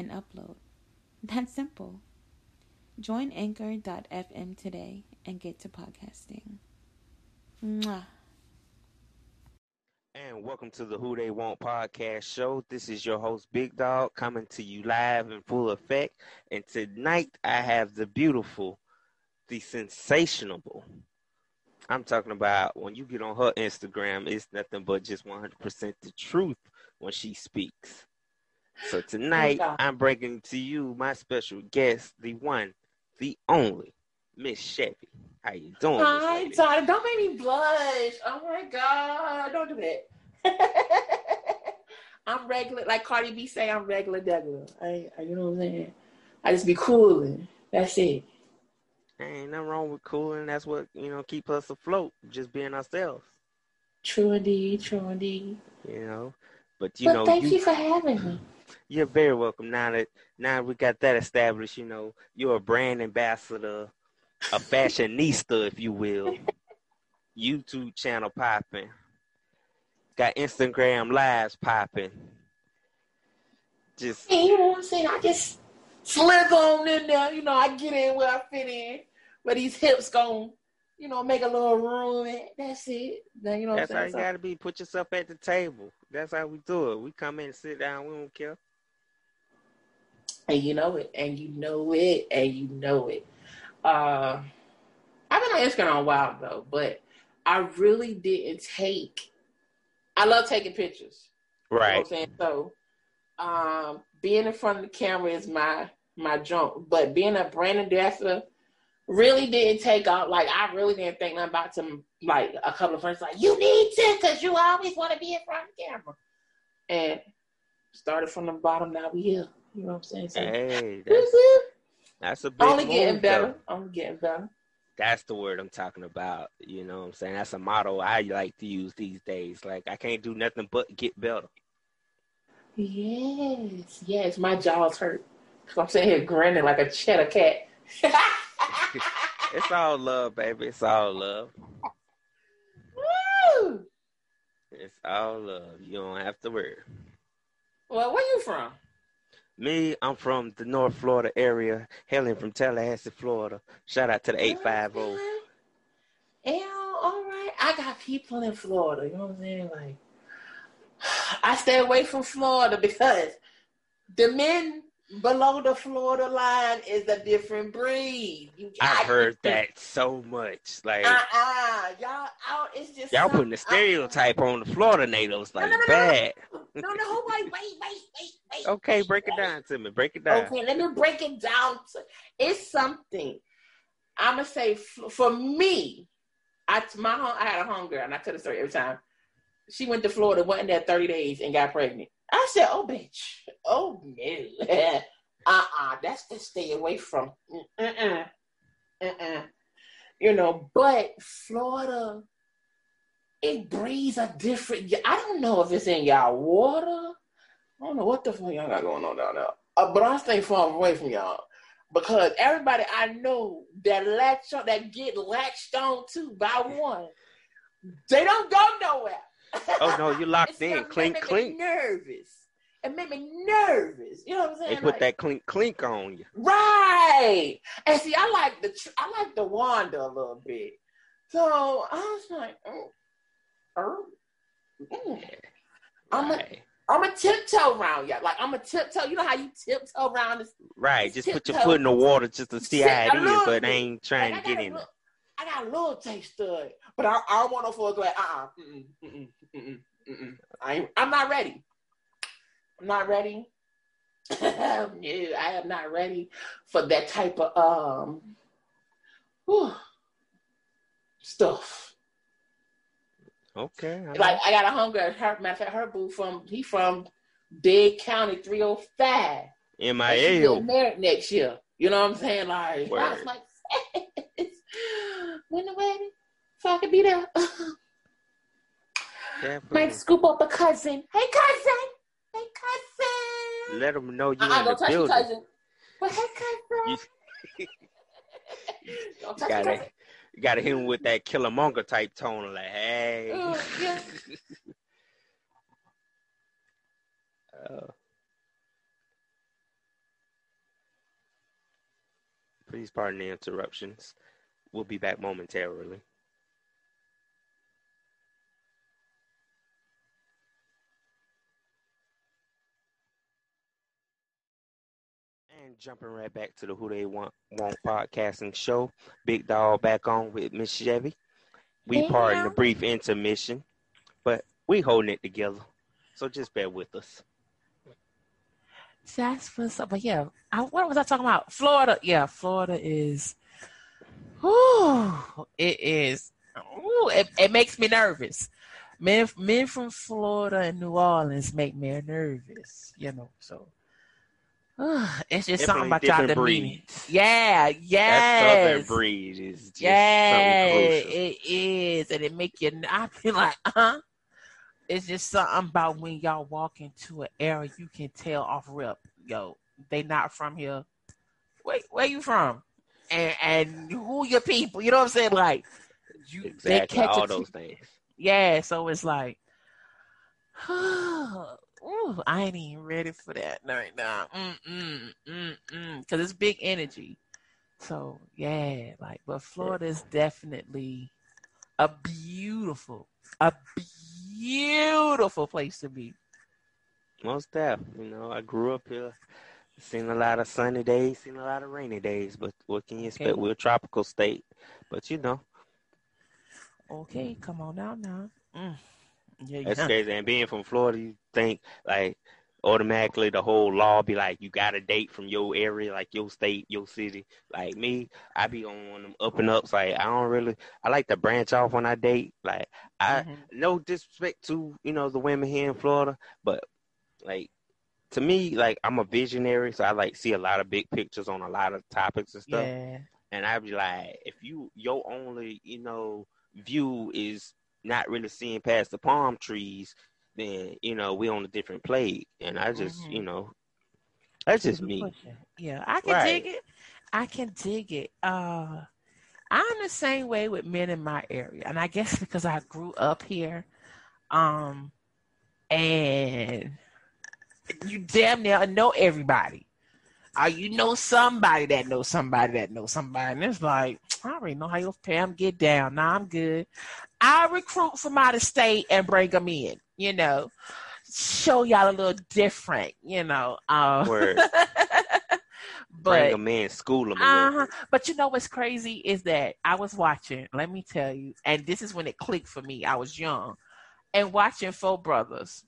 and upload. That's simple. Join anchor.fm today and get to podcasting. Mwah. And welcome to the WhoDeyWant podcast show. This is your host, Big Dog, coming to you live in full effect. And tonight I have the beautiful, the sensational. I'm talking about when you get on her Instagram, it's nothing but just 100% the truth when she speaks. So tonight I'm bringing to you my special guest, the one, the only, Miss Chevy. How you doing? Hi, Todd. Don't make me blush. Oh my God. Don't do that. I'm regular, like Cardi B say, I'm regular degular. I, I, you know what I'm saying? I just be cooling. That's it. Ain't nothing wrong with cooling. That's what, you know, keep us afloat, just being ourselves. True indeed, true indeed. You know, but you but know, thank you, you for having me. You're very welcome. Now that now we got that established, you know, you're a brand ambassador, a fashionista, if you will. YouTube channel popping. Got Instagram lives popping. Just you know what I'm saying? I just slip on in there. You know, I get in where I fit in, where these hips gon' you know, make a little room. And that's it. Then, you know that's how you got to be. Put yourself at the table. That's how we do it. We come in sit down. We don't care. And you know it. And you know it. And you know it. Uh, I've been on Instagram a while though, but I really didn't take. I love taking pictures. Right. You know I'm saying? So, um, being in front of the camera is my my jump, but being a brand ambassador really didn't take off. Like I really didn't think nothing about to like a couple of friends like you need to because you always want to be in front of the camera. And started from the bottom. Now we here. You know what I'm saying? So, hey, that's, that's a big only getting move, better. Though. Only getting better. That's the word I'm talking about. You know what I'm saying? That's a motto I like to use these days. Like I can't do nothing but get better. Yes, yes. My jaw's hurt. So I'm sitting here grinning like a cheddar cat. it's all love, baby. It's all love. Woo! It's all love. You don't have to worry. Well, where you from? Me, I'm from the North Florida area, hailing from Tallahassee, Florida. Shout out to the 850. Yeah, all right. I got people in Florida. You know what I'm saying? Like, I stay away from Florida because the men below the Florida line is a different breed. You, I've heard that so much. Like, uh, uh y'all out. It's just y'all putting a stereotype on the Florida natives like no, no, no, bad. No, no, wait, wait, wait, wait, wait. Okay, break it down to me. Break it down. Okay, let me break it down. To, it's something. I'm gonna say for me. I my I had a homegirl, and I tell the story every time. She went to Florida, went in there 30 days, and got pregnant. I said, "Oh, bitch, oh no, uh-uh, that's to stay away from." Uh-uh. Uh-uh. You know, but Florida, it breathes a different. I don't know if it's in y'all water. I don't know what the fuck y'all got going on down there. Uh, but I stay far away from y'all because everybody I know that latch on, that get latched on to by one, they don't go nowhere. Oh no, you locked in. Clink, clink. Nervous. It made me nervous. You know what I'm saying? They put like, that clink, clink on you. Right. And see, I like the I like the Wanda a little bit. So I was like, oh, oh. I'm a I'm a tiptoe around y'all. Like I'm a tiptoe. You know how you tiptoe around this? Right. This just tiptoe. put your foot in the water just to see how it is, but I ain't trying like, to get in. Little, I got a little taste of it, but I, I don't want no full uh-uh, mm-mm, mm-mm, mm-mm. I I'm not ready. I'm not ready. no, I am not ready for that type of um whew, stuff. Okay. I like I got a hunger. Her matter of fact, her boo from he from Dade County 305. And MIA. married next year. You know what I'm saying? Like I was like, when the wedding? So I could be there. Might scoop up a cousin. Hey cousin. Hey cousin. Let them know you Uh-uh, in don't the touch your building. cousin. But hey cousin. You- don't You touch your gotta, you gotta hit him with that Killmonger type tone, like, hey. Uh, yeah. Uh, please pardon the interruptions. We'll be back momentarily. And jumping right back to the WhoDeyWant Want podcasting show. Big Dog back on with Miss Chevy. We pardon the brief intermission, but we holding it together. So just bear with us. That's what's up. But yeah, I, what was I talking about? Florida. Yeah, Florida is. Whew, it is. Ooh, it, it makes me nervous. Men, men from Florida and New Orleans make me nervous. You know, so it's just something about y'all demeanor. breeds. Yeah, That southern breed is just Yeah, it is, and it make you. I feel like, huh? It's just something about when y'all walk into an area, you can tell off rip, yo, they not from here. Wait, where you from? And and who your people? You know what I'm saying? Like, you they catch all those things. yeah. So it's like, ooh, I ain't even ready for that right now. Mm mm mm mm, because it's big energy. So yeah, like, but Florida is definitely a beautiful, a beautiful place to be. Most def. You know, I grew up here, seen a lot of sunny days, seen a lot of rainy days, but what can you expect? Okay. We're a tropical state. But you know, Okay, come on now, now. Mm. Yeah, that's yeah. crazy. And being from Florida, you think like automatically the whole law be like you got a date from your area, like your state, your city. Like me, I be on one them up and ups. Like I don't really, I like to branch off when I date. Like I, Mhm. no disrespect to you know the women here in Florida, but like to me, like I'm a visionary, so I like see a lot of big pictures on a lot of topics and stuff. Yeah. And I'd be like, if you your only you know view is not really seeing past the palm trees, then you know we on a different plate. And I just Mhm. you know that's just me. Yeah, I can Right. dig it. I can dig it. Uh, I'm the same way with men in my area, and I guess because I grew up here, um, and you damn near know everybody. Uh, you know somebody that knows somebody that knows somebody, and it's like I already know how your fam get down. Nah, I'm good. I recruit from out of state and bring them in. You know, show y'all a little different. You know, uh, Word. but Bring them in, school them uh-huh. But you know what's crazy is that I was watching, let me tell you, and this is when it clicked for me. I was young and watching Four Brothers.